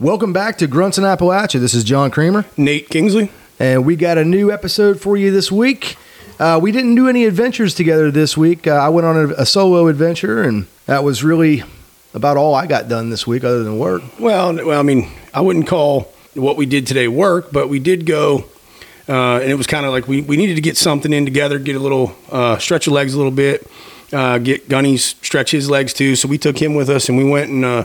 Welcome back to Grunts in Appalachia. This is John Kramer, Nate Kingsley. and we got a new episode for you this week. Uh, we didn't do any adventures together this week. Uh, I went on a, a solo adventure, and that was really about all I got done this week, other than work. Well, well, I mean, I wouldn't call what we did today work, but we did go, uh, and it was kind of like we, we needed to get something in together, get a little uh, stretch your legs a little bit, uh, get Gunny's stretch his legs too. So we took him with us, and we went and uh,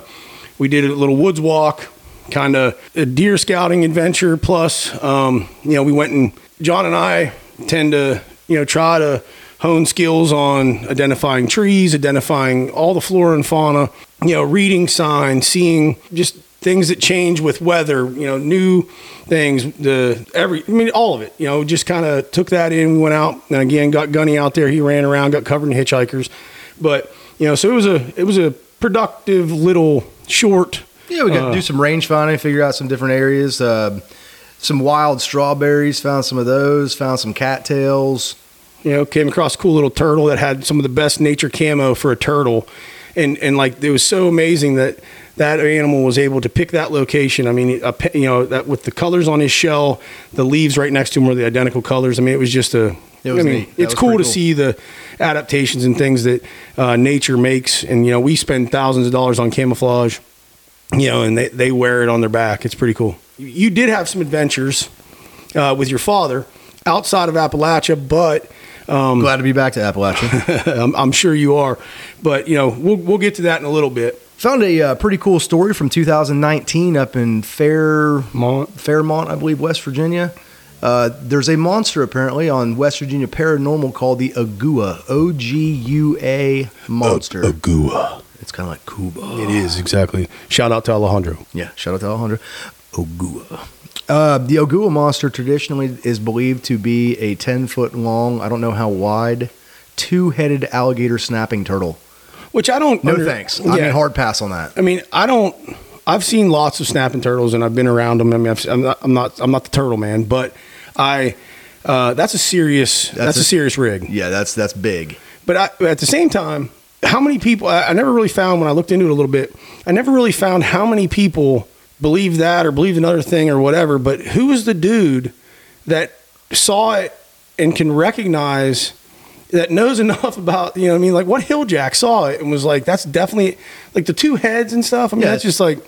we did a little woods walk, kind of a deer scouting adventure. Plus, um, you know, we went and John and I tend to you know try to hone skills on identifying trees, identifying all the flora and fauna, you know, reading signs, seeing just things that change with weather, you know, new things, the every I mean all of it, you know, just kind of took that in, We went out and again got Gunny out there, he ran around, got covered in hitchhikers. But, you know, so it was a it was a productive little short Yeah, we got Uh, to do some range finding, figure out some different areas. Uh, some wild strawberries, found some of those. Found some cattails. you know, came across a cool little turtle that had some of the best nature camo for a turtle. And, and like, it was so amazing that that animal was able to pick that location. I mean, a, you know, that with the colors on his shell, the leaves right next to him were the identical colors. I mean, it was just a, It was I mean, neat. It's was cool to cool. see the adaptations and things that uh, nature makes. And, you know, we spend thousands of dollars on camouflage, you know, and they, they wear it on their back. It's pretty cool. You did have some adventures uh, with your father outside of Appalachia, but Um, Glad to be back to Appalachia. I'm, I'm sure you are, but you know we'll we'll get to that in a little bit. Found a uh, pretty cool story from 2019 up in Fairmont, Fairmont, I believe, West Virginia. Uh, there's a monster apparently on West Virginia Paranormal called the Agua, O G U A monster. Agua. It's kind of like Cuba. It is exactly. Shout out to Alejandro. Yeah, shout out to Alejandro. Ogua. Uh, the Ogua monster traditionally is believed to be a 10 foot long, I don't know how wide, two headed alligator snapping turtle. Which I don't. No under- thanks. I mean, hard pass on that. I mean, I don't. I've seen lots of snapping turtles, and I've been around them. I mean, I've, I'm not. I'm not. I'm not the turtle man, but I. Uh, that's a serious. That's, a- a, serious rig. Yeah, that's that's big. But I, at the same time, how many people? I, I never really found when I looked into it a little bit. I never really found how many people believe that or believe another thing or whatever. But who was the dude that saw it and can recognize that knows enough about you know what I mean like what Hilljack saw it and was like that's definitely like the two heads and stuff. I mean Yeah. that's just like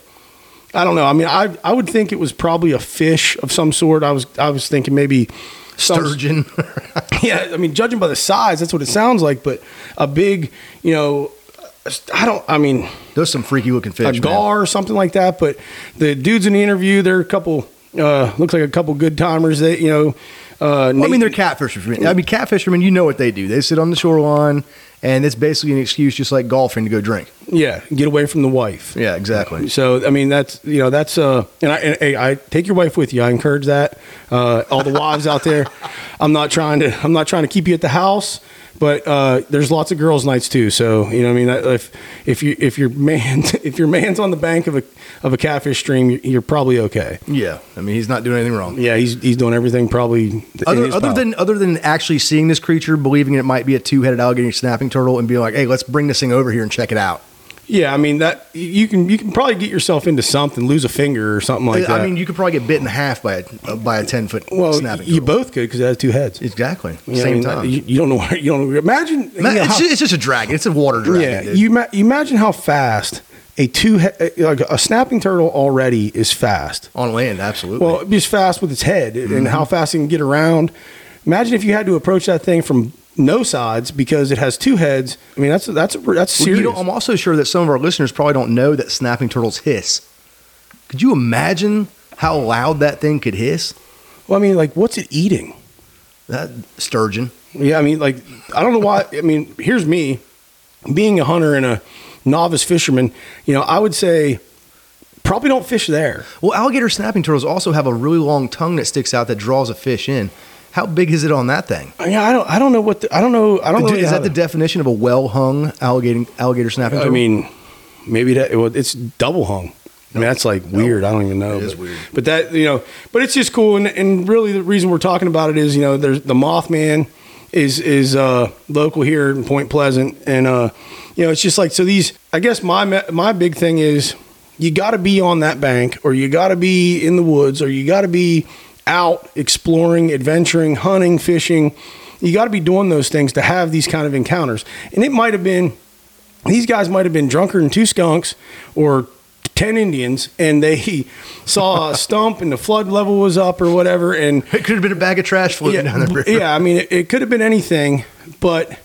I don't know. I mean I I would think it was probably a fish of some sort. I was I was thinking maybe Sturgeon. yeah, I mean, judging by the size, that's what it sounds like. But a big, you know, I don't. I mean, there's some freaky looking fish. a man. gar or something like that. But the dudes in the interview, they're a couple. Uh, looks like a couple good timers. That you know, uh, Well, I mean, they're catfish fishermen. I mean, catfishermen, you know what they do. They sit on the shoreline, and it's basically an excuse just like golfing to go drink. yeah, get away from the wife. Yeah, exactly. So I mean that's you know that's uh and I and, hey, I take your wife with you. I encourage that. Uh, all the wives out there, I'm not trying to I'm not trying to keep you at the house, but uh, there's lots of girls' nights too. So you know what I mean if if you if your man if your man's on the bank of a of a catfish stream, you're, probably okay. Yeah, I mean, he's not doing anything wrong. Yeah, he's he's doing everything probably. Other, other than other than actually seeing this creature, believing it might be a two headed alligator snapping turtle, and being like, "Hey, let's bring this thing over here and check it out." Yeah, I mean that you can you can probably get yourself into something, lose a finger or something like I that. I mean, you could probably get bit in half by a uh, by a ten foot snapping. well, snapping. you turtle. both could because it has two heads. exactly You know, same I mean, time. You, you don't know where you don't. Imagine Ma- you know, it's, how- just, it's just a dragon. It's a water dragon. yeah. dude. You, ma- imagine how fast a two he- like a snapping turtle already is fast. on land, absolutely. Well, it's just fast with its head and how fast it can get around. Imagine if you had to approach that thing from no sides because it has two heads. I mean, that's that's a, that's Well, you know, I'm also sure that some of our listeners probably don't know that snapping turtles hiss. Could you imagine how loud that thing could hiss? well, I mean, like, what's it eating? That sturgeon. Yeah, I mean, like, I don't know why. I mean, here's me being a hunter and a novice fisherman. You know, I would say probably don't fish there. Well, alligator snapping turtles also have a really long tongue that sticks out that draws a fish in. How big is it on that thing? Yeah, I don't. I don't know what. The, I don't know. I don't know. Dude, is that the to- definition of a well hung alligator alligator snapping I turtle? mean, maybe that well, it's double hung. I mean, that's like weird. I don't even know. It is but, weird. But that you know, but it's just cool. And, and really, the reason we're talking about it is you know, there's the Mothman is is uh, local here in Point Pleasant, and uh, you know, it's just like so. These, I guess my my big thing is you got to be on that bank, or you got to be in the woods, or you got to be out exploring, adventuring, hunting, fishing. You got to be doing those things to have these kind of encounters. And it might have been these guys might have been drunker than two skunks or 10 Indians and they saw a stump and the flood level was up or whatever. And It could have been a bag of trash floating yeah, down the river. yeah, I mean, it, it could have been anything, but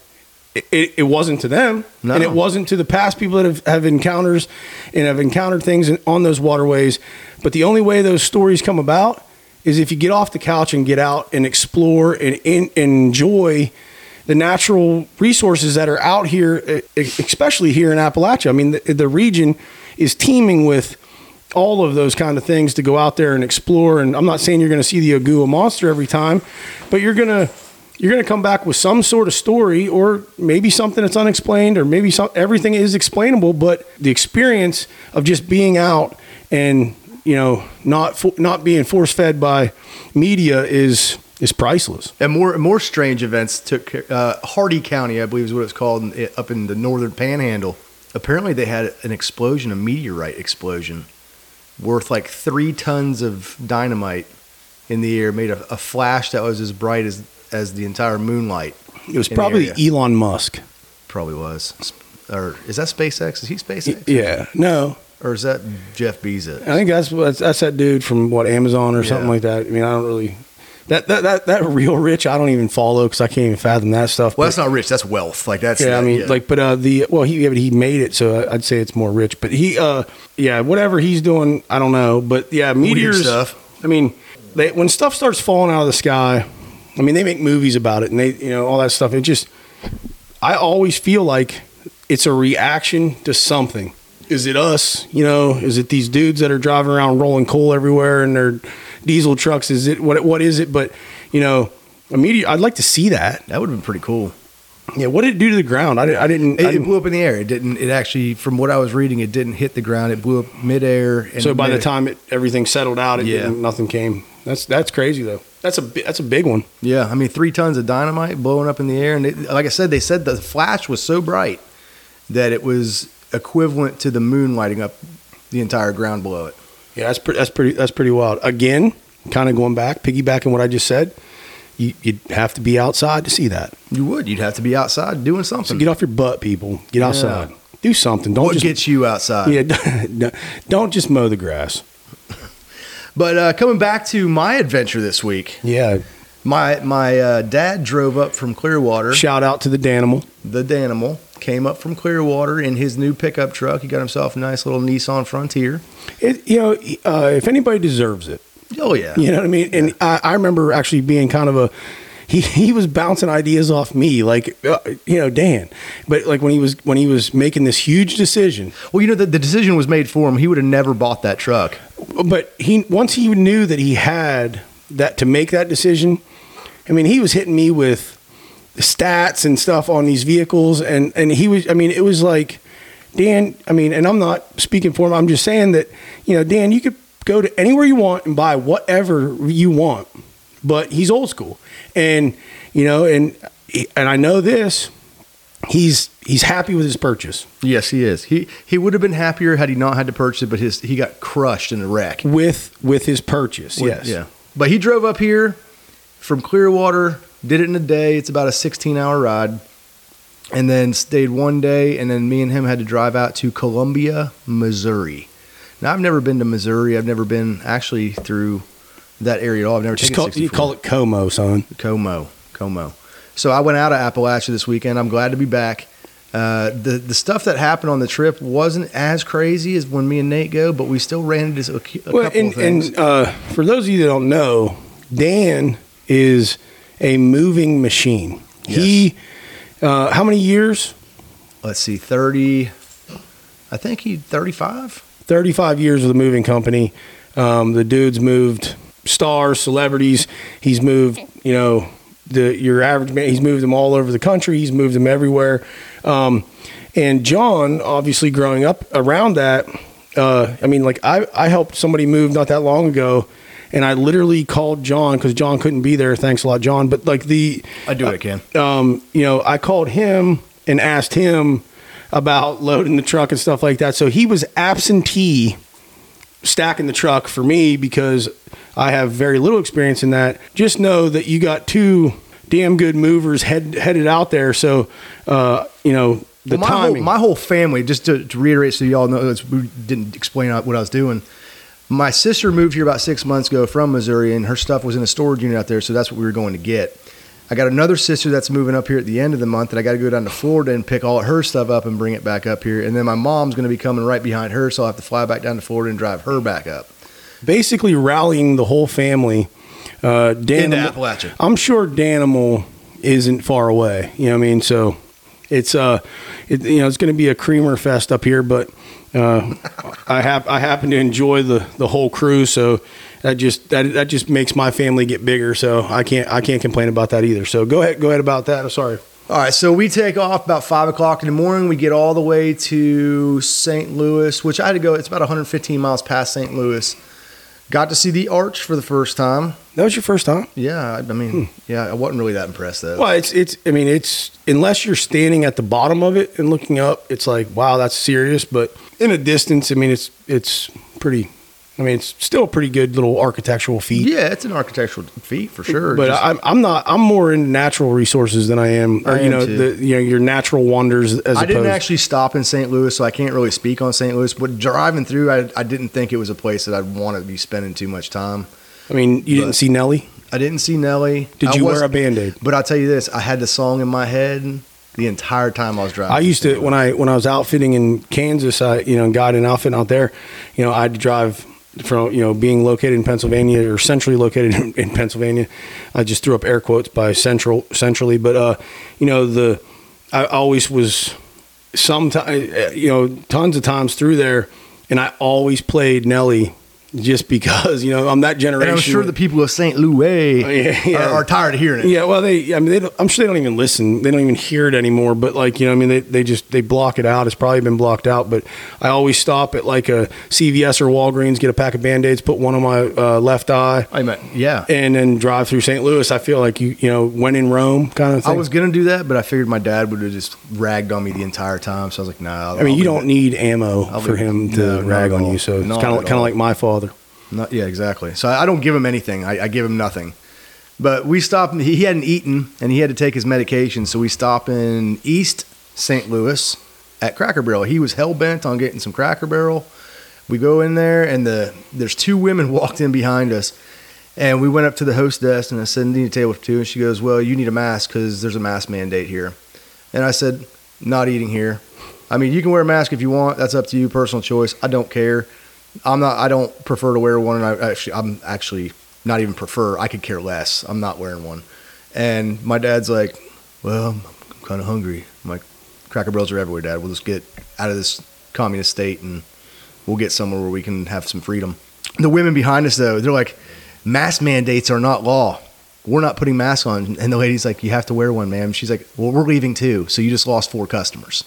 it, it, it wasn't to them. No. And it wasn't to the past people that have, have encounters and have encountered things in, on those waterways. But the only way those stories come about is if you get off the couch and get out and explore and, and, enjoy the natural resources that are out here, especially here in Appalachia. I mean, the, the region is teeming with all of those kind of things to go out there and explore. And I'm not saying you're going to see the Agua monster every time, but you're going to you're going to come back with some sort of story, or maybe something that's unexplained, or maybe some, everything is explainable. But the experience of just being out and you know not fo- not being force fed by media is is priceless. And more more strange events took uh, Hardy County, I believe is what it's called, up in the northern Panhandle. Apparently, they had an explosion, a meteorite explosion, worth like three tons of dynamite in the air, made a, a flash that was as bright as as the entire moonlight. It was probably. Elon Musk. Probably was, or is that SpaceX? Is he SpaceX, Yeah, no, or is that Jeff Bezos? I think that's that's that dude from what Amazon or something like that. I mean, I don't really that that that, that real rich. I don't even follow because I can't even fathom that stuff. Well, but- that's not rich. That's wealth. Like that's yeah, I mean, yeah. like, but uh, the well, he yeah, but he made it, so I'd say it's more rich. But he, uh, yeah, whatever he's doing, I don't know. But yeah, meteors stuff. I mean, they, when stuff starts falling out of the sky, I mean, they make movies about it, and they, you know, all that stuff. It just, I always feel like it's a reaction to something. Is it us? You know, is it these dudes that are driving around rolling coal everywhere in their diesel trucks? Is it what? What is it? But you know, meteor. I'd like to see that. that would have been pretty cool. Yeah, what did it do to the ground? I, di- I didn't. It, I it didn't blew up in the air. It didn't. It actually, from what I was reading, it didn't hit the ground. It blew up midair. And so by the time it, everything settled out, it Yeah. nothing came. That's that's crazy though. That's a that's a big one. yeah, I mean, three tons of dynamite blowing up in the air, and it, like I said, they said the flash was so bright that it was equivalent to the moon lighting up the entire ground below it. Yeah, that's pretty. That's pretty. That's pretty wild. Again, kind of going back, piggybacking what I just said. You, you'd have to be outside to see that. You would. You'd have to be outside doing So something. get off your butt, people. Get outside. Do something. Don't what just gets you outside? yeah. don't- Don't just mow the grass. But uh, coming back to my adventure this week, Yeah. My my uh, dad drove up from Clearwater. Shout out to the Danimal. the Danimal came up from Clearwater in his new pickup truck. He got himself a nice little Nissan Frontier. It, you know, uh, if anybody deserves it, Oh yeah, You know what I mean? And I, I remember actually being kind of a he he was bouncing ideas off me, like uh, you know Dan. But like when he was when he was making this huge decision, Well, you know, the, the decision was made for him. He would have never bought that truck. but he once he knew that he had that to make that decision. I mean, he was hitting me with the stats and stuff on these vehicles, and and he was. I mean, it was like Dan. I mean, and I'm not speaking for him. I'm just saying that you know, Dan, you could go to anywhere you want and buy whatever you want, but he's old school, and you know, and and I know this. He's he's happy with his purchase Yes, he is. He he would have been happier had he not had to purchase it, but his he got crushed in a wreck. with with his purchase. With- yes. Yeah. But he drove up here from Clearwater, did it in a day. It's about a 16 hour ride. And then stayed one day, and then me and him had to drive out to Columbia, Missouri. Now, I've never been to Missouri. I've never been actually through that area at all. I've never Just taken call, you call it Como, son. Como, Como. So I went out of Appalachia this weekend. I'm glad to be back. Uh, the the stuff that happened on the trip wasn't as crazy as when me and Nate go, but we still ran into a, a Well, couple and, of things. and uh, for those of you that don't know, Dan is a moving machine. He, uh, how many years? Let's see, thirty. I think he thirty five. 35 years with a moving company. Um, the dude's moved stars, celebrities. He's moved, you know, the your average man. He's moved them all over the country. He's moved them everywhere. Um, and John, obviously, growing up around that, uh, I mean, like I, I helped somebody move not that long ago, and I literally called John because John couldn't be there. Thanks a lot, John. But like the I do what I can. um, you know, I called him and asked him about loading the truck and stuff like that. So he was absentee stacking the truck for me because I have very little experience in that. Just know that you got two damn good movers head, headed out there. So, uh, you know, the Well, my timing. Whole, my whole family, just to, to reiterate, so y'all know, we didn't explain what I was doing. My sister moved here about six months ago from Missouri, and her stuff was in a storage unit out there, so that's what we were going to get. I got another sister that's moving up here at the end of the month, and I got to go down to Florida and pick all her stuff up and bring it back up here. And then my mom's going to be coming right behind her, so I'll have to fly back down to Florida and drive her back up. basically rallying the whole family. Uh, Into Appalachia. I'm sure Danimal isn't far away. You know what I mean? So it's uh, it, you know, it's going to be a creamer fest up here, but uh, I have I happen to enjoy the the whole crew, so that just that that just makes my family get bigger. So I can't I can't complain about that either. So go ahead go ahead about that. I'm sorry. All right, so we take off about five o'clock in the morning. We get all the way to St. Louis, which I had to go. It's about 115 miles past St. Louis. Got to see the arch for the first time. That was your first time. Yeah, I I mean, yeah, I wasn't really that impressed though. Well, it's it's. I mean, it's unless you're standing at the bottom of it and looking up, it's like wow, that's serious. But in a distance, I mean, it's it's pretty. I mean, it's still a pretty good little architectural feat. Yeah, it's an architectural feat for sure. But Just- I'm I'm not. I'm more into natural resources than I am, or I you am know, the you know your natural wonders as I opposed. didn't actually stop in St. Louis, so I can't really speak on St. Louis. But driving through, I, I didn't think it was a place that I'd want to be spending too much time. I mean, you didn't see Nelly. I didn't see Nelly. Did I you wear a band aid? But I'll tell you this: I had the song in my head the entire time I was driving. I used to when I when I was outfitting in Kansas, I you know got an outfit out there. You know, I had to drive from you know being located in Pennsylvania or centrally located in, in Pennsylvania. I just threw up air quotes by central centrally, but uh, you know the I always was sometimes you know tons of times through there, and I always played Nelly just because you know I'm that And generation. I'm sure the people of St. Louis Oh, yeah, yeah. Are, are tired of hearing it. Yeah, well, they. I mean, they don't, I'm sure they don't even listen. They don't even hear it anymore. But like, you know, I mean, they, they just they block it out. It's probably been blocked out. But I always stop at like a CVS or Walgreens, get a pack of band aids, put one on my uh, left eye, I mean, yeah. and then drive through St. Louis. I feel like you you know when in Rome kind of thing. I was gonna do that, but I figured my dad would have just ragged on me the entire time. So I was like, nah. I'll, I mean, I'll you don't need ammo I'll for leave- him to no, rag on you. So it's kind of kind of like my father. Not, yeah, exactly. So I, I don't give him anything. I, I give him nothing. But we stopped. He, he hadn't eaten, and he had to take his medication. So we stop in East St. Louis at Cracker Barrel. He was hell bent on getting some Cracker Barrel. We go in there, and the there's two women walked in behind us, and we went up to the host desk, and I said, "I "Need a table for two. And she goes, "Well, you need a mask because there's a mask mandate here." And I said, "Not eating here. I mean, you can wear a mask if you want. That's up to you, personal choice. I don't care. I'm not. I don't prefer to wear one, and I actually, I'm actually not even prefer. I could care less. I'm not wearing one. And my dad's like, "Well, I'm kind of hungry." I'm like, "Cracker Barrels are everywhere, Dad. We'll just get out of this communist state, and we'll get somewhere where we can have some freedom." The women behind us, though, they're like, "Mask mandates are not law. We're not putting masks on." And the lady's like, "You have to wear one, ma'am." She's like, "Well, we're leaving too, so you just lost four customers."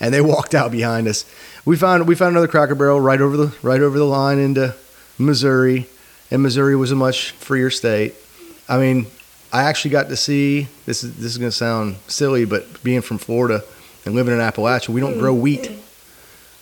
And they walked out behind us. We found we found another Cracker Barrel right over the right over the line into Missouri, and Missouri was a much freer state. I mean, I actually got to see this is this is going to sound silly, but being from Florida and living in Appalachia, we don't grow wheat.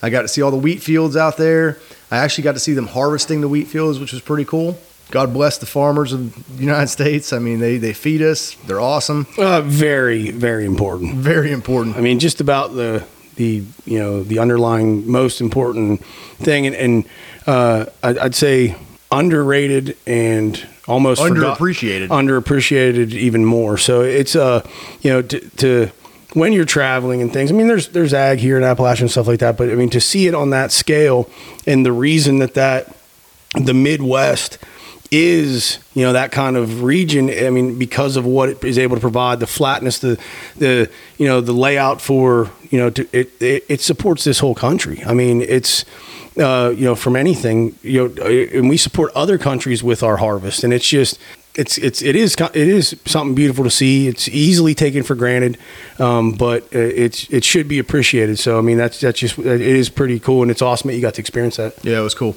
I got to see all the wheat fields out there. I actually got to see them harvesting the wheat fields, which was pretty cool. God bless the farmers of the United States. I mean, they, they feed us. They're awesome. Uh, very very important. Very important. I mean, just about the the you know the underlying most important thing, and, and uh, I'd, I'd say underrated and almost forgot- Underappreciated. underappreciated even more. So it's uh you know to, to when you're traveling and things. I mean, there's there's ag here in Appalachia and stuff like that, but I mean to see it on that scale and the reason that that the Midwest is you know that kind of region i mean because of what it is able to provide the flatness the the you know the layout for you know to, it, it it supports this whole country. I mean it's uh, you know from anything you know and we support other countries with our harvest and it's just it's it's it is it is something beautiful to see. It's easily taken for granted um, but uh, it's it should be appreciated. So i mean that's that's just it is pretty cool and it's awesome that you got to experience that. Yeah, it was cool.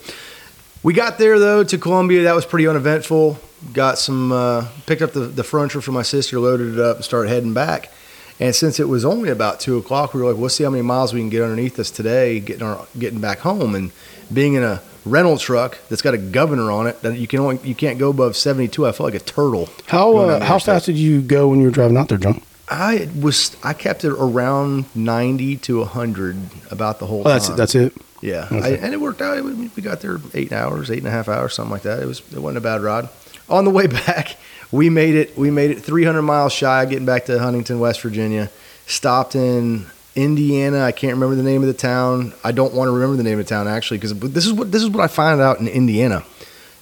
We got there though to Columbia. That was pretty uneventful. Got some, uh, picked up the, the furniture for my sister, loaded it up, and started heading back. And since it was only about two o'clock, we were like, "We'll see how many miles we can get underneath us today, getting our getting back home." And being in a rental truck that's got a governor on it that you can only you can't go above seventy two. I felt like a turtle. How uh, how fast did you go when you were driving out there, John? I was I kept it around ninety to hundred about the whole Oh, that's time. that's it. Yeah, Okay. I, and it worked out. It, we got there eight hours, eight and a half hours, something like that. It was it wasn't a bad ride. On the way back, we made it. We made it 300 miles shy of getting back to Huntington, West Virginia. Stopped in Indiana. I can't remember the name of the town. I don't want to remember the name of the town actually because this is what this is what I found out in Indiana.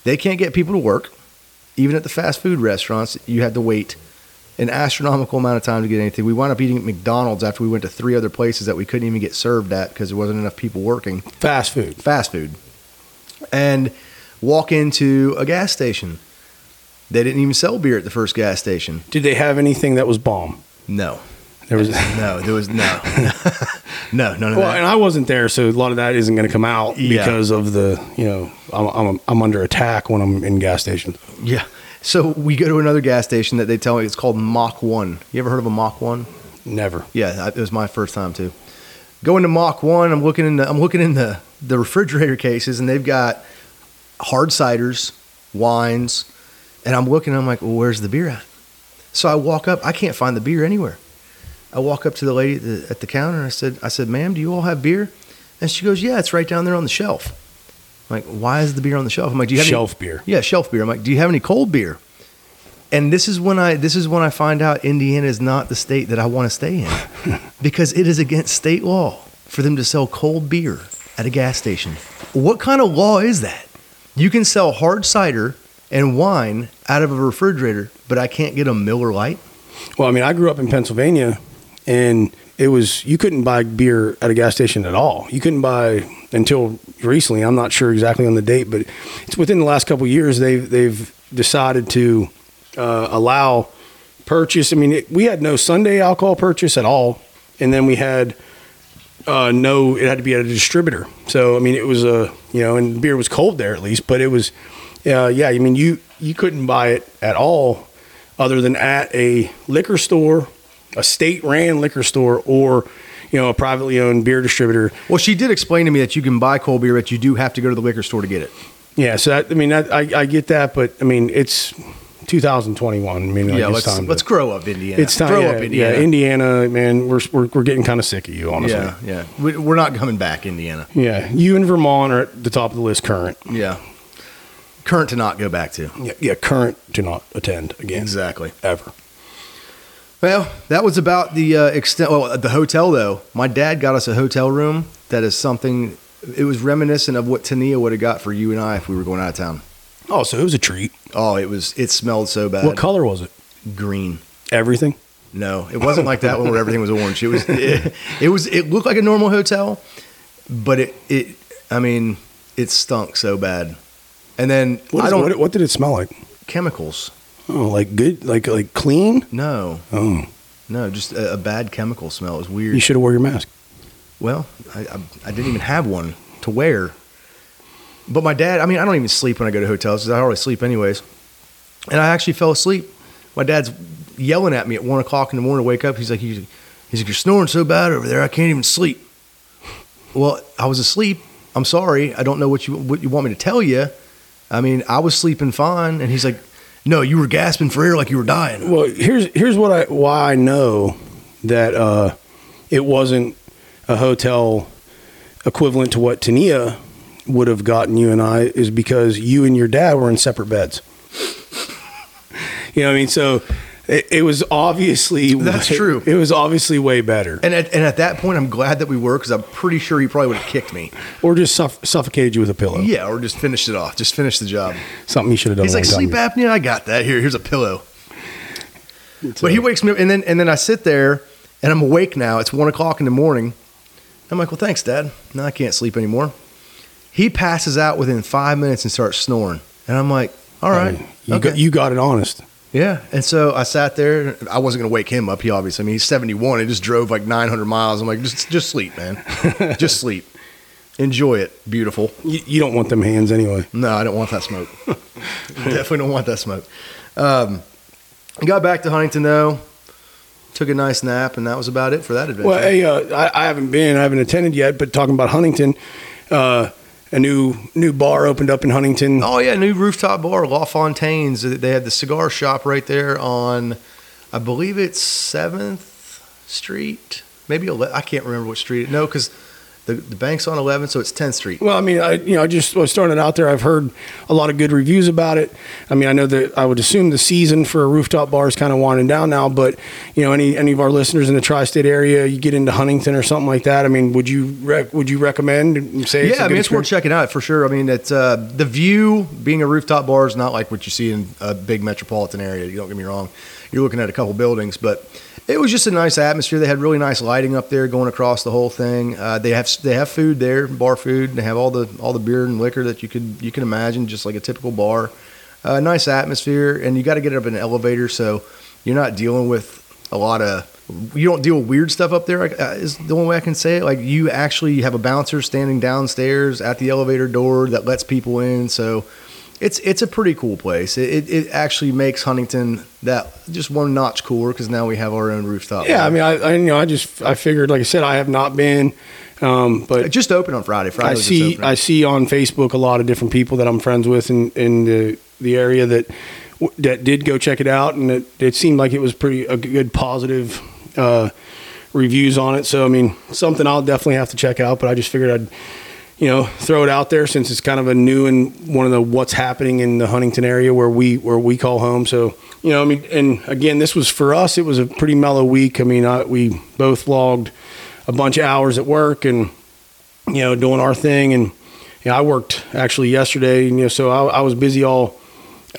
They can't get people to work, even at the fast food restaurants. You had to wait an astronomical amount of time to get anything. We wound up eating at McDonald's after we went to three other places that we couldn't even get served at because there wasn't enough people working Fast food. fast food and walk into a gas station. They didn't even sell beer at the first gas station. Did they have anything that was bomb? No. There was. No, there was no. no, none of Well, and I wasn't there, so a lot of that isn't going to come out Yeah. because of the, you know, I'm, I'm, I'm under attack when I'm in gas stations. Yeah. So we go to another gas station that they tell me it's called Mach 1. You ever heard of a Mach 1? Never. Yeah, it was my first time too. Going to Mach One, I'm looking in the I'm looking in the the refrigerator cases, and they've got hard ciders, wines, and I'm looking. I'm like, well, where's the beer at? So I walk up. I can't find the beer anywhere. I walk up to the lady at the, at the counter. And I said, I said, ma'am, do you all have beer? And she goes, yeah, it's right down there on the shelf. I'm like, why is the beer on the shelf? I'm like, do you have any- Shelf beer. yeah, shelf beer. I'm like, do you have any cold beer? And this is when I this is when I find out Indiana is not the state that I want to stay in because it is against state law for them to sell cold beer at a gas station. What kind of law is that? You can sell hard cider and wine out of a refrigerator, but I can't get a Miller Lite. Well, I mean, I grew up in Pennsylvania, and it was you couldn't buy beer at a gas station at all. You couldn't buy until recently. I'm not sure exactly on the date, but it's within the last couple years they've they've decided to uh, allow purchase. I mean, it, we had no Sunday alcohol purchase at all, and then we had uh, no. It had to be at a distributor. So I mean, it was a you know, and beer was cold there at least, but it was. Uh, yeah, I mean, you you couldn't buy it at all, other than at a liquor store, a state ran liquor store, or you know, a privately owned beer distributor. Well, she did explain to me that you can buy cold beer, but you do have to go to the liquor store to get it. Yeah, so that, I mean, that, I I get that, but I mean, it's 2021. I mean, like, yeah, let's time to- let's grow up, Indiana. It's time. Grow yeah, up, Indiana. Yeah, Indiana, man, we're we're, we're getting kind of sick of you, honestly. yeah, yeah. We- We're not coming back, Indiana. Yeah, you and Vermont are at the top of the list current. Yeah. Current to not go back to. Yeah, yeah current to not attend again. Exactly. Ever. Well, that was about the uh, extent. Well, the hotel though, my dad got us a hotel room that is something. It was reminiscent of what Tania would have got for you and I if we were going out of town. Oh, so it was a treat. Oh, it was. It smelled so bad. What color was it? Green. Everything. No, it wasn't like that one where everything was orange. It was. It, it was. It looked like a normal hotel, but it. It. I mean, it stunk so bad. And then What, I don't what, what did it smell like? chemicals. Oh, like good, like like clean. No, Oh, no, just a, a bad chemical smell. It was weird. you should have wore your mask. Well, I, I, I didn't even have one to wear. But my dad, I mean, I don't even sleep when I go to hotels because I always sleep anyways. And I actually fell asleep. My dad's yelling at me at one o'clock in the morning to wake up. He's like, he's, he's like, you're snoring so bad over there, I can't even sleep. Well, I was asleep. I'm sorry. I don't know what you what you want me to tell you. I mean, I was sleeping fine, and he's like, no, you were gasping for air like you were dying. Well, here's here's what I why I know that uh, it wasn't a hotel equivalent to what Tania would have gotten you and I is because you and your dad were in separate beds. you know what I mean? So it, it was obviously That's way- true. It was obviously way better, And at, and at that point, I'm glad that we were because I'm pretty sure he probably would have kicked me. or just suff- suffocated you with a pillow. Yeah, or just finished it off. Just finish the job. Something you should have done. He's like, sleep time apnea. I got that. Here, here's a pillow. It's, But he uh, wakes me up, and then and then I sit there, and I'm awake now. It's one o'clock in the morning. I'm like, well, thanks, Dad. No, I can't sleep anymore. He passes out within five minutes and starts snoring, and I'm like, all right, you okay. got you got it honest. Yeah. And so I sat there. I wasn't gonna wake him up. He obviously, I mean, he's 71. He just drove like 900 miles. I'm like, just just sleep, man. just sleep. Enjoy it. Beautiful. You, you don't want them hands anyway. No, I don't want that smoke. Definitely don't want that smoke. Um, got back to Huntington though. took a nice nap, and that was about it for that adventure. Well, hey, uh, I, I haven't been, I haven't attended yet, but talking about Huntington, uh, a new new bar opened up in Huntington. Oh yeah, new rooftop bar, La Fontaine's. They had the cigar shop right there on, I believe it's Seventh Street, maybe ele- I can't remember what street. No, because the the bank's on 11, so it's 10th Street. Well, I mean, I you know, I just was throwing it out there. I've heard a lot of good reviews about it. I mean, I know that I would assume the season for a rooftop bar is kind of winding down now, but you know, any any of our listeners in the tri-state area, you get into Huntington or something like that. I mean, would you rec- would you recommend and say? yeah, a I mean it's worth checking out for sure. I mean it's uh, the view being a rooftop bar is not like what you see in a big metropolitan area. You don't get me wrong. You're looking at a couple buildings, but it was just a nice atmosphere. They had really nice lighting up there going across the whole thing. Uh, they have they have food there, bar food. They have all the all the beer and liquor that you could you can imagine, just like a typical bar. Uh, nice atmosphere, and you got to get up in an elevator, so you're not dealing with a lot of you don't deal with weird stuff up there. uh, Is the only way I can say it. Like you actually have a bouncer standing downstairs at the elevator door that lets people in. So it's it's a pretty cool place. It it, it actually makes Huntington that just one notch cooler because now we have our own rooftop. Yeah, I mean, I, I you know, I just I figured, like I said, I have not been, um, but it just opened on Friday. Friday I see. I see on Facebook a lot of different people that I'm friends with in, in the the area that that did go check it out, and it, it seemed like it was pretty a good positive uh, reviews on it. So I mean, something I'll definitely have to check out. But I just figured I'd you know throw it out there since it's kind of a new and one of the what's happening in the Huntington area where we where we call home. So you know, I mean, and again, this was for us. It was a pretty mellow week. I mean, I, we both logged a bunch of hours at work and you know, doing our thing. And you know, I worked actually yesterday, you know, so I, I was busy all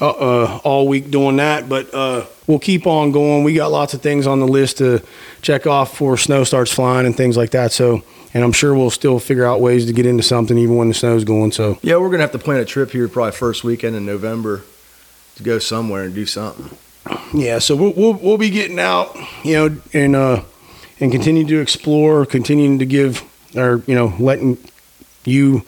uh, uh, all week doing that. But uh, we'll keep on going. We got lots of things on the list to check off before snow starts flying and things like that. So, and I'm sure we'll still figure out ways to get into something even when the snow's going. So, yeah, we're gonna have to plan a trip here probably first weekend in November to go somewhere and do something. yeah, so we'll we'll, we'll be getting out, you know, and uh, and continue to explore, continuing to give, or you know, letting you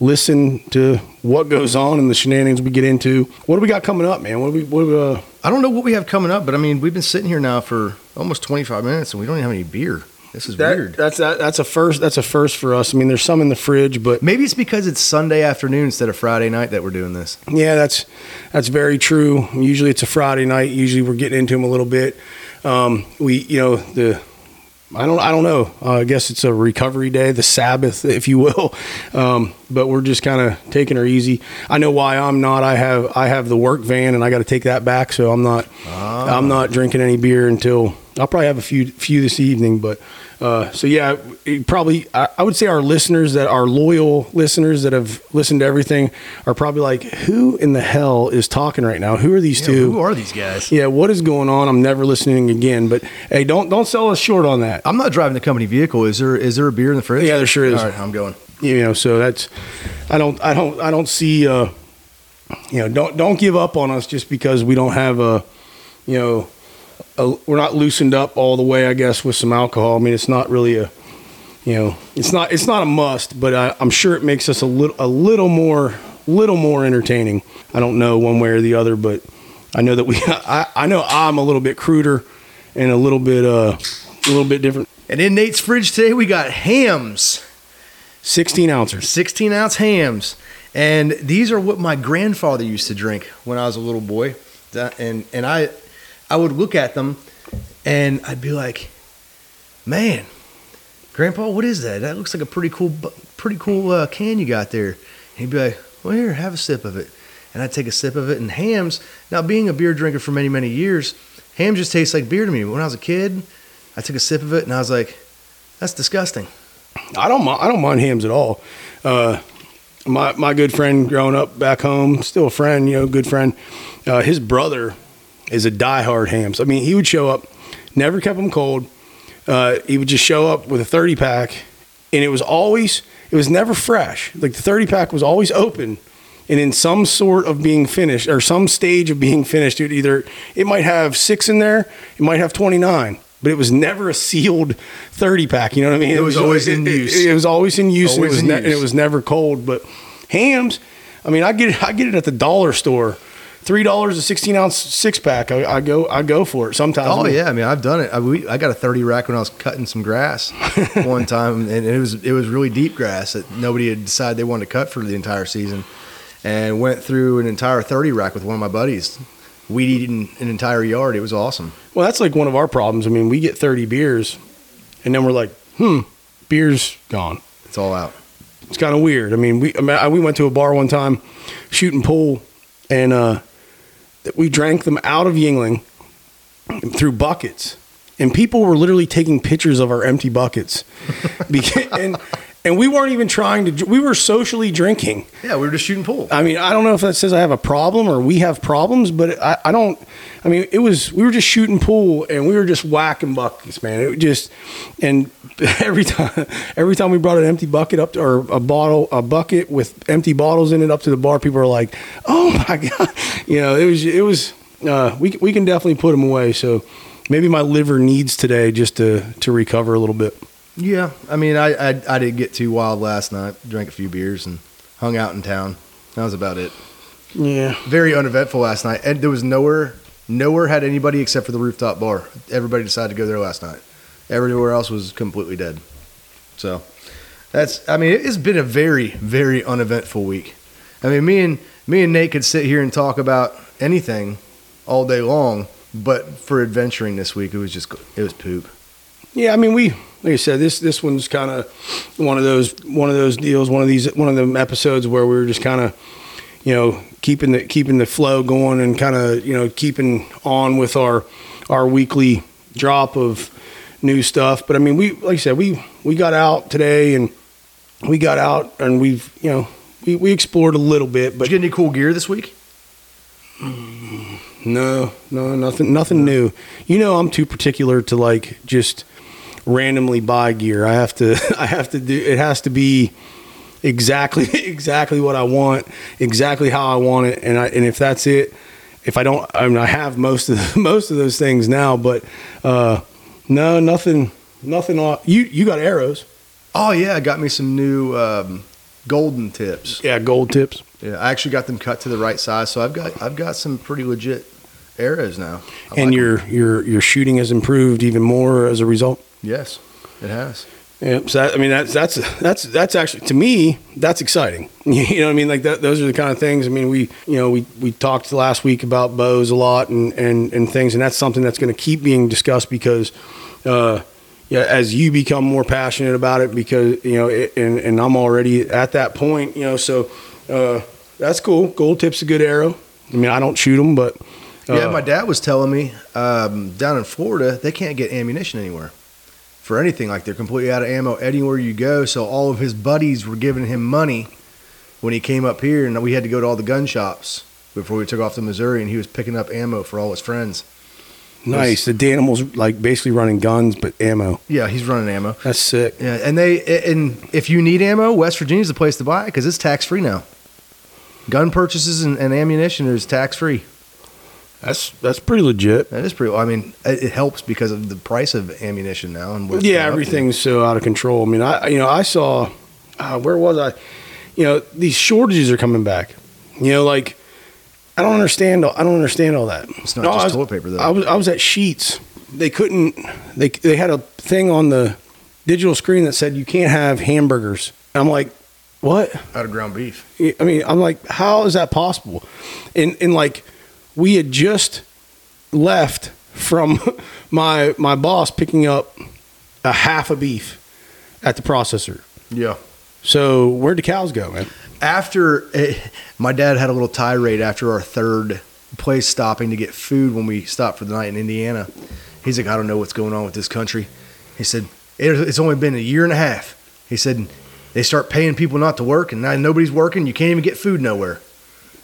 listen to what goes on and the shenanigans we get into. What do we got coming up, man? What do we what uh, I don't know what we have coming up, but I mean we've been sitting here now for almost 25 minutes and we don't even have any beer. This is that, weird. That's that, that's a first. That's a first for us. I mean, there's some in the fridge, but Maybe it's because it's Sunday afternoon instead of Friday night that we're doing this. yeah, that's that's very true. Usually it's a Friday night. Usually we're getting into them a little bit. Um, we, you know, the I don't I don't know. Uh, I guess it's a recovery day, the Sabbath, if you will. Um, but we're just kind of taking her easy. I know why I'm not. I have I have the work van and I got to take that back, so I'm not I'm not drinking any beer until I'll probably have a few few this evening. But uh, so yeah, probably I, I would say our listeners that are loyal listeners that have listened to everything are probably like, who in the hell is talking right now? Who are these two? Who are these guys? yeah, what is going on? I'm never listening again. But hey, don't don't sell us short on that. I'm not driving the company vehicle. Is there is there a beer in the fridge? Yeah, there sure is. All right, I'm going. You know, so that's I don't I don't I don't see uh you know don't don't give up on us just because we don't have a you know we're not loosened up all the way I guess with some alcohol. I mean, it's not really a you know it's not it's not a must, but I, I'm sure it makes us a little a little more little more entertaining. I don't know one way or the other, but I know that we I, I know I'm a little bit cruder and a little bit uh a little bit different. And in Nate's fridge today, we got Hamm's, 16 ounces. 16 ounce Hamm's, and these are what my grandfather used to drink when I was a little boy. That- And and I I would look at them, and I'd be like, man, Grandpa, what is that? That looks like a pretty cool pretty cool uh, can you got there. And he'd be like, well, here, have a sip of it. And I'd take a sip of it. And Hamm's, now being a beer drinker for many, many years, Hamm just tastes like beer to me. When I was a kid, I took a sip of it and I was like, that's disgusting. I don't mind. I don't mind Hamm's at all. Uh, my my good friend growing up back home, still a friend, you know, good friend. Uh, his brother is a diehard Hamm's. I mean, he would show up, never kept them cold. Uh, he would just show up with a thirty pack, and it was always it was never fresh. Like the thirty pack was always open, and in some sort of being finished or some stage of being finished. It either it might have six in there, it might have twenty nine. But it was never a sealed thirty pack. You know what I mean? It was always in use. It, was always in use. and Always it was in ne- use. and it was never cold. But Hamm's, I mean, I get it, I get it at the dollar store three dollars a sixteen ounce six pack, I, I go I go for it sometimes. Oh yeah, I mean I've done it. I, we, I got a thirty rack when I was cutting some grass one time, and it was it was really deep grass that nobody had decided they wanted to cut for the entire season, and went through an entire thirty rack with one of my buddies, weed eating an entire yard. It was awesome. Well, that's like one of our problems. I mean, we get thirty beers, and then we're like, hmm, beer's gone. It's all out. It's kind of weird. I mean, we I mean, we went to a bar one time, shooting pool, and uh, we drank them out of Yuengling through buckets, and people were literally taking pictures of our empty buckets, and and we weren't even trying to. We were socially drinking. Yeah, we were just shooting pool. I mean, I don't know if that says I have a problem or we have problems, but I, I don't. I mean, it was we were just shooting pool and we were just whacking buckets, man. It just and every time every time we brought an empty bucket up to, or a bottle a bucket with empty bottles in it up to the bar, people were like, "Oh my god!" You know, it was it was. Uh, we we can definitely put them away. So maybe my liver needs today just to to recover a little bit. Yeah, I mean, I, I I didn't get too wild last night. Drank a few beers and hung out in town. That was about it. Yeah. Very uneventful last night, and there was nowhere nowhere had anybody except for the rooftop bar. Everybody decided to go there last night. Everywhere else was completely dead. So that's I mean, it's been a very very uneventful week. I mean, me and me and Nate could sit here and talk about anything all day long, but for adventuring this week, it was just it was poop. Yeah, I mean, we like I said, this this one's kind of one of those one of those deals, one of these one of them episodes where we were just kind of, you know, keeping the keeping the flow going and kind of you know keeping on with our our weekly drop of new stuff. But I mean, we like I said, we we got out today and we got out and we've you know we, we explored a little bit, Did but you get any cool gear this week? Mm, no, no, nothing, nothing new. You know, I'm too particular to like just randomly buy gear. I have to, I have to do. It has to be exactly, exactly what I want, exactly how I want it, and I, and if that's it, if I don't, I mean, I have most of the, most of those things now, but uh, no, nothing, nothing. On, you, you got arrows? Oh yeah, I got me some new um, golden tips. Yeah, gold tips. Yeah, I actually got them cut to the right size, so I've got I've got some pretty legit arrows now. I and like your your your shooting has improved even more as a result. Yes, it has. Yeah, so that, I mean that's that's that's that's actually to me that's exciting. You know what I mean? Like that, those are the kind of things. I mean, we you know we we talked last week about bows a lot and and and things, and that's something that's going to keep being discussed because. Uh, yeah, as you become more passionate about it, because you know, it, and and I'm already at that point, you know, so uh, that's cool. Gold tip's a good arrow. I mean, I don't shoot them, but uh, yeah, my dad was telling me um, down in Florida they can't get ammunition anywhere for anything. Like they're completely out of ammo anywhere you go. So all of his buddies were giving him money when he came up here, and we had to go to all the gun shops before we took off to Missouri, and he was picking up ammo for all his friends. nice. The Danimal's like basically running guns, but ammo. Yeah, he's running ammo. That's sick. Yeah, and they and if you need ammo, West Virginia's the place to buy it because it's tax free now. Gun purchases and, and ammunition is tax free. That's that's pretty legit. That is pretty. I mean, it, it helps because of the price of ammunition now and yeah, gone up to. everything's so out of control. I mean, I you know I saw uh, where was I? You know, these shortages are coming back. You know, like I don't understand. I don't understand all that. It's not No, just was, toilet paper though. I was I was at Sheetz. They couldn't. They they had a thing on the digital screen that said you can't have hamburgers. I'm like, what? out of ground beef. I mean, I'm like, how is that possible? And and like, we had just left from my my boss picking up a half a beef at the processor. Yeah. So where'd the cows go, man? After eh, my dad had a little tirade after our third place stopping to get food when we stopped for the night in Indiana. He's like, I don't know what's going on with this country. He said it's only been a year and a half. He said they start paying people not to work, and now nobody's working. You can't even get food nowhere.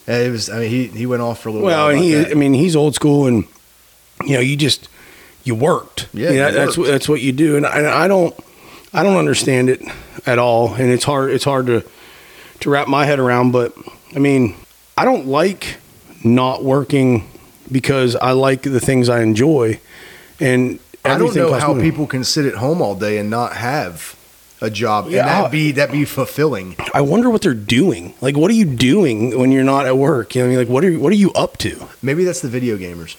It was. I mean, he he went off for a little Well, while. and he, that. I mean, he's old school, and you know, you just you worked. Yeah, You know, you that's worked. what that's what you do, and I, I don't I don't understand it at all, and it's hard it's hard to to wrap my head around. But I mean, I don't like not working because I like the things I enjoy, and I don't know how people can sit at home all day and not have a job, Yeah, and that be that be fulfilling. I wonder what they're doing. Like, what are you doing when you're not at work? You know, I mean, like, what are you, what are you up to? Maybe that's the video gamers.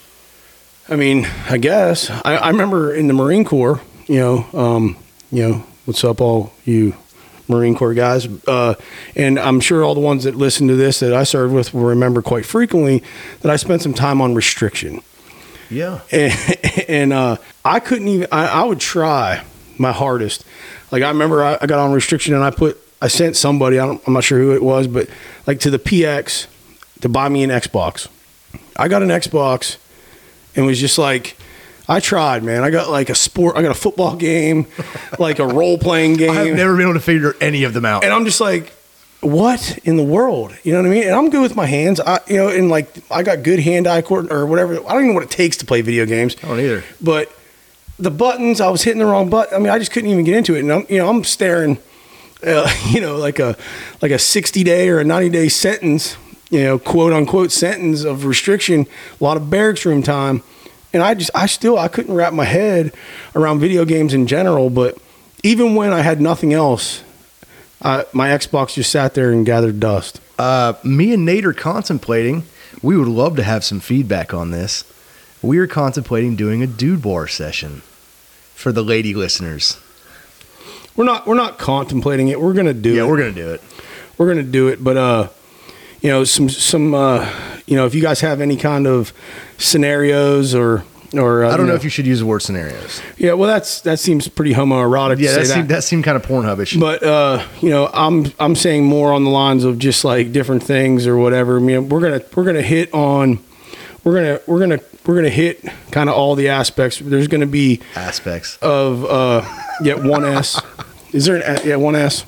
I mean, I guess I, I remember in the Marine Corps. You know, um, you know, what's up, all you Marine Corps guys? Uh, and I'm sure all the ones that listen to this that I served with will remember quite frequently that I spent some time on restriction. Yeah, and, and uh, I couldn't even. I, I would try my hardest. Like I remember, I, I got on restriction and I put. I sent somebody. I don't, I'm not sure who it was, but like to the PX to buy me an Xbox. I got an Xbox and was just like. I tried, man. I got like a sport. I got a football game, like a role playing game. I've never been able to figure any of them out. And I'm just like, what in the world? You know what I mean? And I'm good with my hands. I, you know, and like I got good hand-eye coordination or whatever. I don't even know what it takes to play video games. I don't either. But the buttons, I was hitting the wrong button. I mean, I just couldn't even get into it. And I'm, you know, I'm staring, uh, you know, like a like a 60 day or a 90 day sentence, you know, quote unquote sentence of restriction, a lot of barracks room time. And I just, I still, I couldn't wrap my head around video games in general. But even when I had nothing else, my Xbox just sat there and gathered dust. Uh, me and Nate are contemplating. We would love to have some feedback on this. We are contemplating doing a dudoir session for the lady listeners. We're not, we're not contemplating it. We're gonna do Yeah, it. we're gonna do it. we're gonna do it. But uh, you know, some some uh, you know, if you guys have any kind of scenarios or or uh, I don't know if you should use the word scenarios. yeah, well, that's that seems pretty homoerotic Yeah, to that seemed, that. that seemed kind of Pornhubish. But uh, you know, I'm I'm saying more on the lines of just like different things or whatever. I mean, we're gonna we're gonna hit on we're gonna we're gonna we're gonna hit kind of all the aspects. There's gonna be Aspects. of uh, yeah, one S. Is there an yeah one S?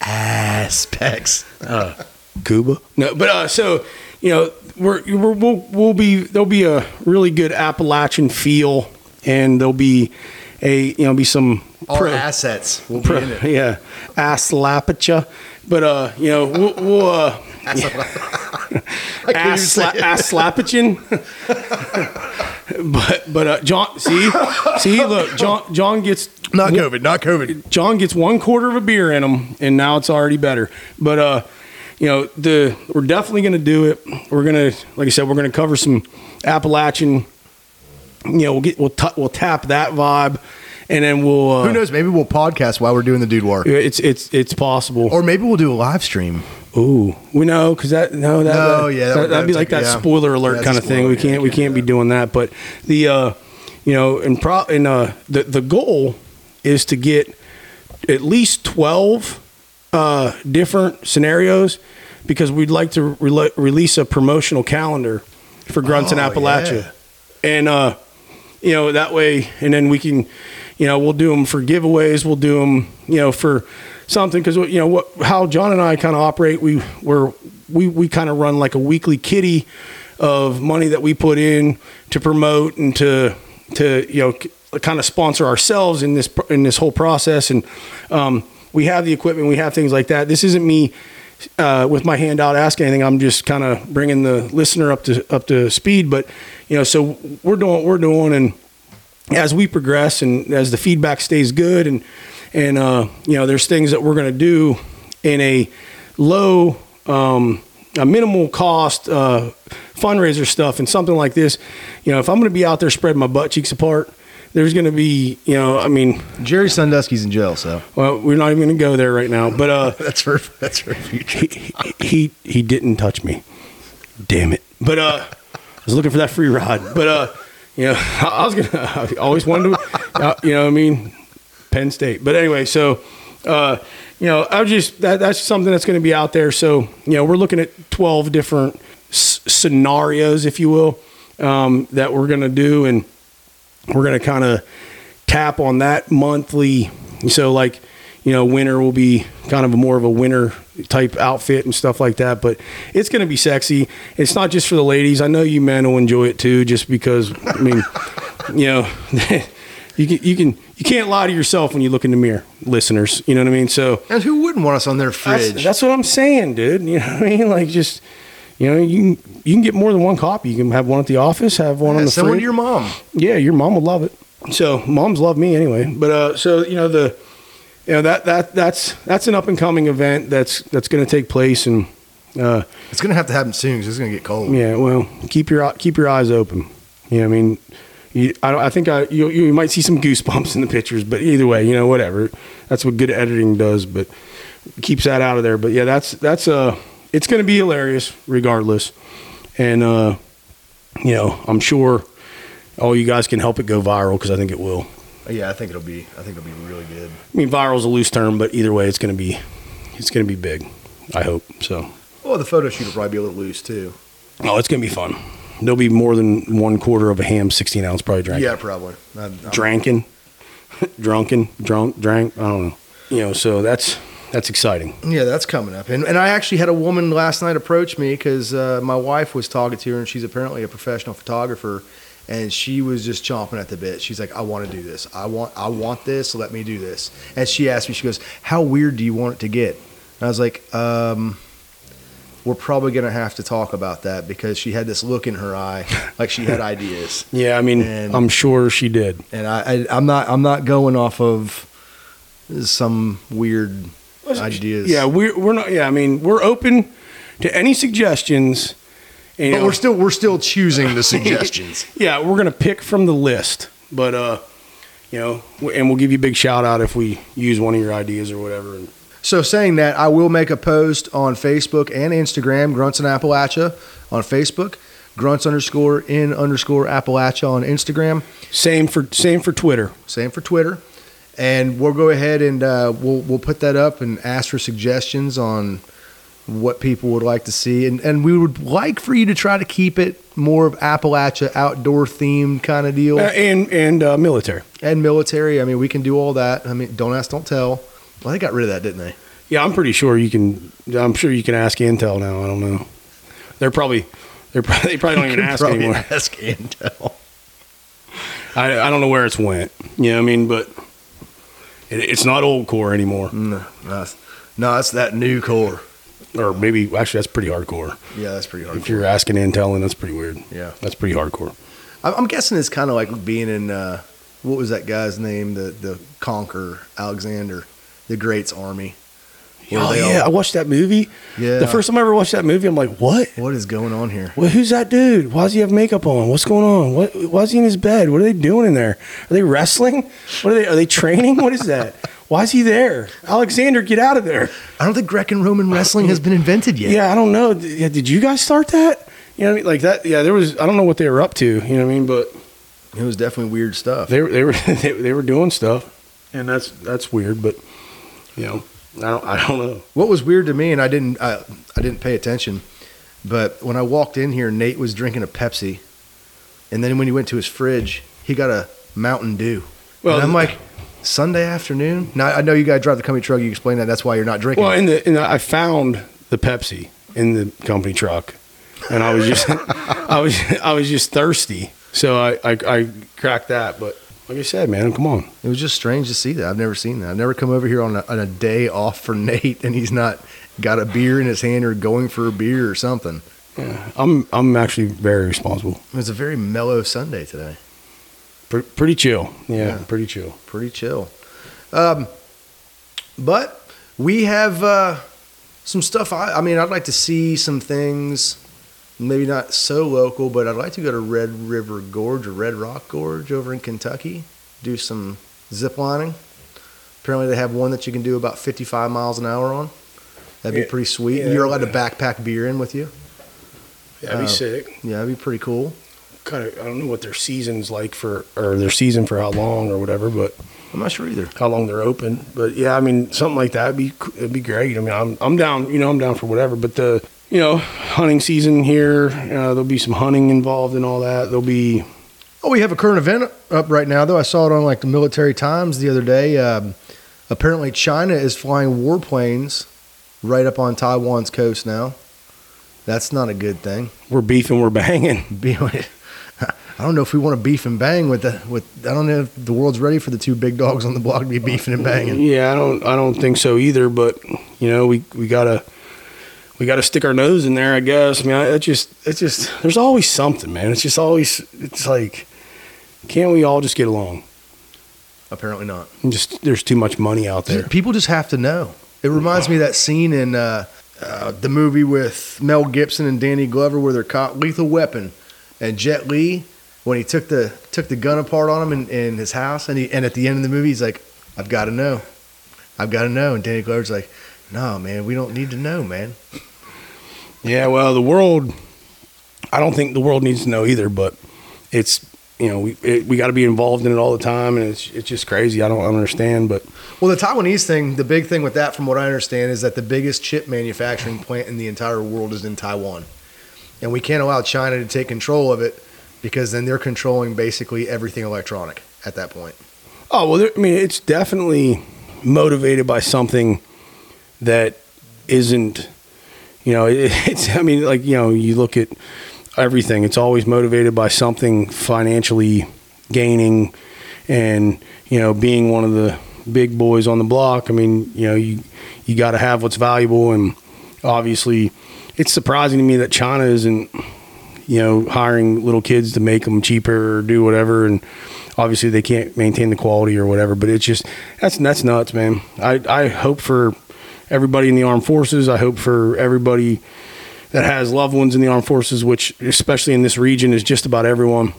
Aspects. Uh, Cuba. No, but uh, so you know, we're, we're we'll we'll be there'll be a really good Appalachian feel, and there'll be a you know be some Our pro- assets will be pro- in it. yeah Aslapacha, but uh you know we'll, we'll uh I couldn't even say it. Aslapachin. but but uh John see see look John John gets Not COVID. Not COVID. John gets one quarter of a beer in him, and now it's already better. But uh, you know, the we're definitely going to do it. We're gonna, like I said, we're going to cover some Appalachian. You know, we'll get we'll t- we'll tap that vibe, and then we'll. Uh, Who knows? Maybe we'll podcast while we're doing the dudoir, It's it's it's possible. or maybe we'll do a live stream. Ooh, we know because that no that No, that, yeah, that that, would- would be like that yeah. spoiler alert kind of thing. We can't we can't be doing that. But the uh, you know, and pro and uh, the the goal is to get at least twelve uh, different scenarios because we'd like to rele release a promotional calendar for Grunts in Oh, Appalachia, yeah. and uh, you know that way, and then we can, you know, we'll do them for giveaways. We'll do them, you know, for something because you know what how John and I kind of operate. We we're we we kind of run like a weekly kitty of money that we put in to promote and to to you know kind of sponsor ourselves in this in this whole process and um, we have the equipment we have things like that this isn't me uh, with my hand out asking anything i'm just kind of bringing the listener up to up to speed but you know so we're doing what we're doing and as we progress and as the feedback stays good and and uh, you know there's things that we're going to do in a low um, a minimal cost uh, fundraiser stuff and something like this you know if i'm going to be out there spreading my butt cheeks apart there's going to be you know i mean Jerry Sandusky's in jail, so well we're not even going to go there right now but uh that's for that's for future. he, he he didn't touch me. Damn it. But uh I was looking for that free ride. But uh you know, I was gonna I always wanted to uh, you know what I mean Penn State. But anyway, so uh you know, I was just that that's something that's going to be out there. So, you know, we're looking at 12 different s- scenarios if you will um that we're going to do and we're going to kind of tap on that monthly. So like, you know, winter will be kind of more of a winter type outfit and stuff like that, but it's going to be sexy. It's not just for the ladies. I know you men will enjoy it too, just because, I mean, you know, you can, you can, you can't lie to yourself when you look in the mirror, listeners. You know what I mean? So And who wouldn't want us on their fridge? that's, that's what I'm saying, dude. You know what I mean? Like just, you know, you can, you can get more than one copy. You can have one at the office, have one Yeah, on the send one to your mom. Yeah, your mom would love it. So moms love me anyway. But uh, so you know the you know that that that's that's an up and coming event that's that's going to take place and uh, It's gonna have to happen soon because it's gonna get cold. yeah well keep your keep your eyes open. You know I mean you, I, don't- I think I you, you might see some goosebumps in the pictures but either way you know whatever. That's what good editing does but keeps that out of there. But yeah that's that's uh it's going to be hilarious regardless. And uh you know I'm sure all you guys can help it go viral because I think it will Yeah, I think it'll be. I think it'll be really good. I mean, viral is a loose term, but either way, it's going to be it's going to be big. I hope so. Well, the photo shoot will probably be a little loose too. Oh, it's going to be fun. There'll be more than one quarter of a Hamm, sixteen ounce, probably drank. Yeah, probably. I, I'm- dranking, drunken, drunk, drank. I don't know. You know, so that's that's exciting. Yeah, that's coming up. And, and I actually had a woman last night approach me because uh, my wife was talking to her, and she's apparently a professional photographer, and she was just chomping at the bit. She's like, "I want to do this. I want I want this. Let me do this." And she asked me, she goes, "How weird do you want it to get?" And I was like, um, "We're probably gonna have to talk about that because she had this look in her eye, like she had ideas." Yeah, I mean, And- I'm sure she did. And I, I I'm not I'm not going off of some weird ideas. Yeah, we're we're not. Yeah, I mean, we're open to any suggestions. You But know, we're still we're still choosing the suggestions. yeah, we're gonna pick from the list, but uh, you know, and we'll give you a big shout out if we use one of your ideas or whatever. And So saying that, I will make a post on Facebook and Instagram, Grunts in Appalachia on Facebook, Grunts underscore in underscore Appalachia on Instagram. same for same for Twitter. Same for Twitter. And we'll go ahead and uh, we'll we'll put that up and ask for suggestions on what people would like to see. And and we would like for you to try to keep it more of Appalachia outdoor themed kind of deal. Uh, and and uh, military. and military. I mean, we can do all that. I mean, don't ask, don't tell. Well, they got rid of that, didn't they? Yeah, I'm pretty sure you can. I'm sure you can ask Intel now. I don't know. They're probably they're probably, they probably don't even ask anymore. Ask Intel. I I don't know where it's went. You know what I mean? But it, it's not old core anymore, No, no, it's, no, it's that new core. Or maybe actually that's pretty hardcore. Yeah, that's pretty hardcore. If you're asking and that's pretty weird. Yeah, That's pretty hardcore. I'm, I'm guessing it's kind of like being in uh, what was that guy's name? The the Conqueror Alexander, the Great's army. Oh yeah, I watched that movie. Yeah. The first time I ever watched that movie, I'm like, what? What is going on here? Well, who's that dude? Why does he have makeup on? What's going on? What? Why is he in his bed? What are they doing in there? Are they wrestling? What are they? Are they training? What is that? Why is he there? Alexander, get out of there! I don't think Greco-Roman wrestling has been invented yet. Yeah, I don't know. Yeah, Did you guys start that? You know what I mean? Like that? Yeah, there was. I don't know what they were up to. You know what I mean? But it was definitely weird stuff. they were they were they, they were doing stuff, and that's that's weird. But you know, I don't I don't know. What was weird to me, and I didn't, I, I didn't pay attention, but when I walked in here, Nate was drinking a Pepsi, and then when he went to his fridge, he got a Mountain Dew. Well, and I'm like, Sunday afternoon. Now I know you guys drive the company truck. You explained that. That's why you're not drinking. Well, in the in the, I found the Pepsi in the company truck, and I was just I was I was just thirsty, so I, I I cracked that. But like I said, man, come on. it was just strange to see that. I've never seen that. I've never come over here on a, on a day off for Nate, and he's not got a beer in his hand or going for a beer or something. Yeah, I'm I'm actually very responsible. It was a very mellow Sunday today. Pre- pretty chill. Yeah, Yeah. pretty chill. pretty chill. Um, but we have uh, some stuff. I, I mean, I'd like to see some things. Maybe not so local, but I'd like to go to Red River Gorge or Red Rock Gorge over in Kentucky. Do some zip lining. Apparently, they have one that you can do about 55 miles an hour on. That'd Yeah, be pretty sweet. yeah, You're allowed to backpack beer in with you. Yeah, that'd be Uh, sick. Yeah, that'd be pretty cool. Kind of. I don't know what their season's like for, or their season for how long or whatever, but I'm not sure either. how long they're open. But yeah, I mean, something like that would be it'd be great. I mean, I'm I'm down. You know, I'm down for whatever. But the you know hunting season here, uh, there'll be some hunting involved and all that. There'll be Oh, we have a current event up right now, though. I saw it on like the Military Times the other day. Um, apparently, China is flying warplanes right up on Taiwan's coast now. That's not a good thing. we're beefing, we're banging. I don't know if we want to beef and bang with the with. I don't know if the world's ready for the two big dogs on the block to be beefing and banging. Yeah, I don't I don't think so either. But you know, we we gotta we gotta stick our nose in there. I guess. I mean, I, it just it's just there's always something, man. It's just always it's like can't we all just get along? apparently not. Just there's too much money out there. People just have to know. It reminds me of that scene in uh, uh, the movie with Mel Gibson and Danny Glover where they're caught Lethal Weapon, and Jet Li when he took the took the gun apart on him in, in his house, and he and at the end of the movie he's like, "I've got to know, I've got to know," and Danny Glover's like, "No, man, we don't need to know, man." Yeah, well, the world. I don't think the world needs to know either, but it's you know we it, we got to be involved in it all the time, and it's it's just crazy. I don't understand, but Well, the Taiwanese thing, the big thing with that, from what I understand, is that the biggest chip manufacturing plant in the entire world is in Taiwan. And we can't allow China to take control of it because then they're controlling basically everything electronic at that point. oh well, I mean it's definitely motivated by something that isn't you know it's I mean like you know you look at everything it's always motivated by something financially gaining and you know being one of the big boys on the block I mean you know you you got to have what's valuable and obviously it's surprising to me that China isn't you know hiring little kids to make them cheaper or do whatever and obviously they can't maintain the quality or whatever but it's just that's that's nuts man I I hope for everybody in the armed forces I hope for everybody that has loved ones in the armed forces, which especially in this region is just about everyone,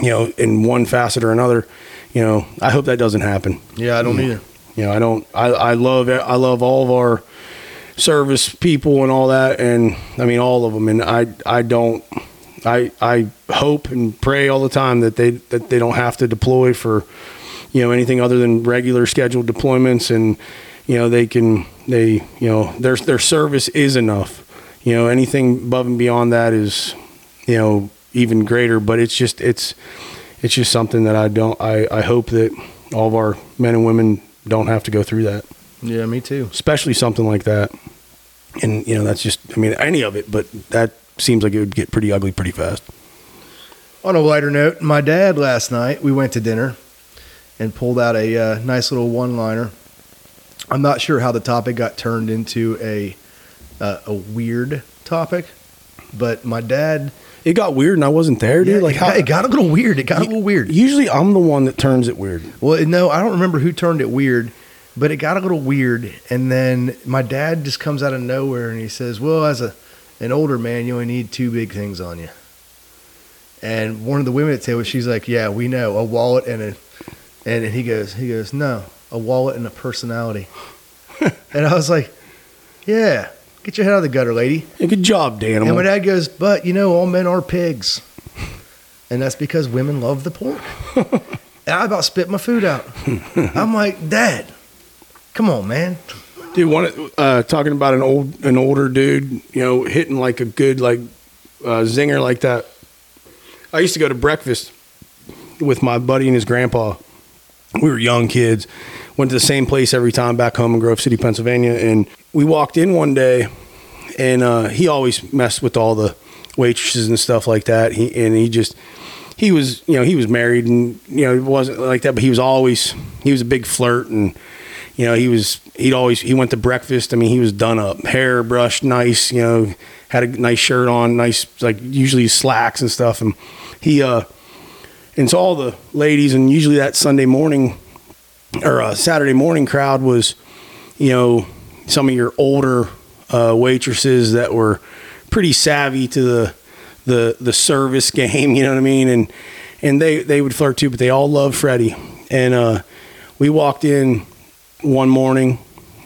you know, in one facet or another. You know, I hope that doesn't happen. Yeah, I don't either. You know, I don't. I, I love I love all of our service people and all that, and I mean all of them. And I I don't. I I hope and pray all the time that they that they don't have to deploy for, you know, anything other than regular scheduled deployments, and you know they can they you know their their service is enough. You know, anything above and beyond that is, you know, even greater. But it's just it's it's just something that I don't. I I hope that all of our men and women don't have to go through that, Yeah, me too. especially something like that. And you know, that's just. I mean, any of it, but that seems like it would get pretty ugly pretty fast. On a lighter note, my dad last night, we went to dinner and pulled out a uh, nice little one liner. I'm not sure how the topic got turned into a uh, a weird topic, but my dad It got weird, and I wasn't there, dude. Yeah, like it, how it got a little weird. It got a little weird. Usually, I'm the one that turns it weird. Well, no, I don't remember who turned it weird, but it got a little weird. And then my dad just comes out of nowhere and he says, "Well, as a an older man, you only need two big things on you." And one of the women at the table, she's like, "Yeah, we know a wallet and a," and he goes, he goes, "No, a wallet and a personality." and I was like, "Yeah, get your head out of the gutter, lady." Yeah, good job, Dan. And my dad goes, "But you know, all men are pigs," and that's because women love the pork. and I about spit my food out. I'm like, Dad, come on, man. Dude, one uh, talking about an old an older dude, you know, hitting like a good like uh, zinger like that. I used to go to breakfast with my buddy and his grandpa. We were young kids. Went to the same place every time back home in Grove City, Pennsylvania, and we walked in one day, and uh, he always messed with all the waitresses and stuff like that. He and he just he was you know he was married and you know it wasn't like that, but he was always he was a big flirt and you know, he was he'd always he went to breakfast. I mean, he was done up, hair brushed, nice. You know, had a nice shirt on, nice like usually slacks and stuff. And he uh, and so all the ladies and usually that Sunday morning or uh, Saturday morning crowd was, you know, some of your older uh, waitresses that were pretty savvy to the the the service game. You know what I mean? And and they they would flirt too, but they all loved Freddie. And uh, we walked in one morning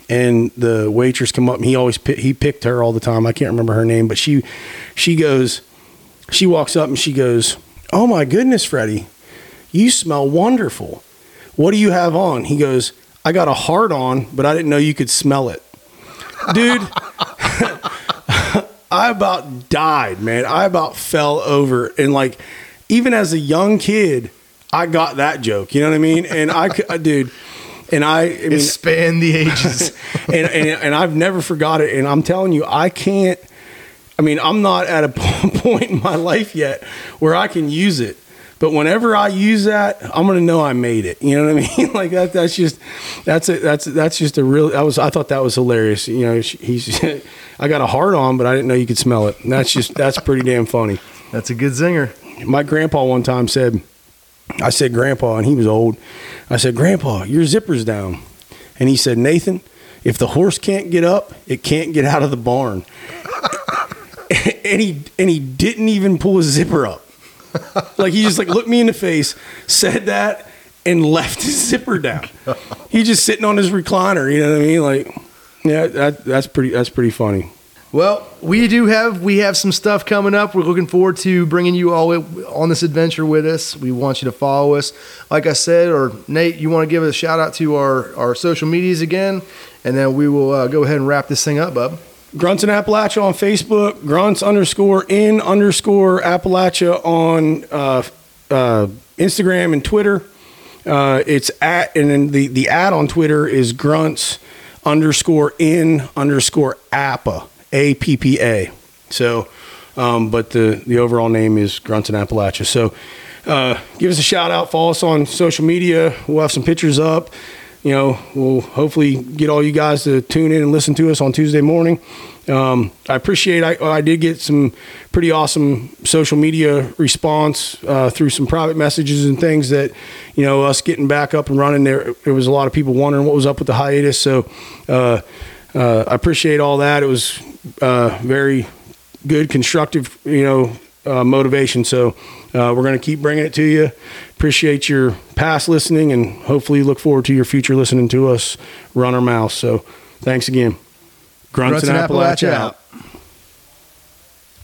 and the waitress come up and he always pi- he picked her all the time. I can't remember her name but she she goes she walks up and she goes oh my goodness freddie you smell wonderful. What do you have on? He goes i got a heart on but i didn't know you could smell it. Dude i about died man. I about fell over and like even as a young kid i got that joke you know what i mean? And i dude and I, I mean, It spanned the ages. and, and and I've never forgot it. And I'm telling you, I can't. I mean, I'm not at a point in my life yet where I can use it. But whenever I use that, I'm gonna know I made it. You know what I mean? like that. That's just that's it. That's that's just a real. That was. I thought that was hilarious. You know, he's. I got a heart on, but I didn't know you could smell it. And that's just that's pretty damn funny. That's a good zinger. My grandpa one time said I said, Grandpa, and he was old. I said, Grandpa, your zipper's down. And he said, Nathan, if the horse can't get up, it can't get out of the barn. and he and he didn't even pull his zipper up. Like he just like looked me in the face, said that, and left his zipper down. He just sitting on his recliner. You know what I mean? Like, yeah, that, that's pretty. That's pretty funny. Well, we do have we have some stuff coming up. We're looking forward to bringing you all on this adventure with us. We want you to follow us. Like I said, or Nate, you want to give us a shout out to our our social medias again, and then we will uh, go ahead and wrap this thing up, bub. Grunts in Appalachia on Facebook, grunts underscore in underscore Appalachia on uh, uh, Instagram and Twitter. Uh, it's at, and then the, the ad on Twitter is grunts underscore in underscore appa, A P P A. So, um, but the, the overall name is Grunts in Appalachia. So, uh, give us a shout out, follow us on social media. We'll have some pictures up you know, we'll hopefully get all you guys to tune in and listen to us on Tuesday morning. Um, I appreciate. I, I did get some pretty awesome social media response uh, through some private messages and things that, you know, us getting back up and running. There, there was a lot of people wondering what was up with the hiatus. So uh, uh, I appreciate all that. It was uh, very good, constructive, you know, uh, motivation. So uh, we're going to keep bringing it to you. Appreciate your past listening and hopefully look forward to your future listening to us run our mouth. So thanks again. Grunts, Grunts and Appalachia, Appalachia out.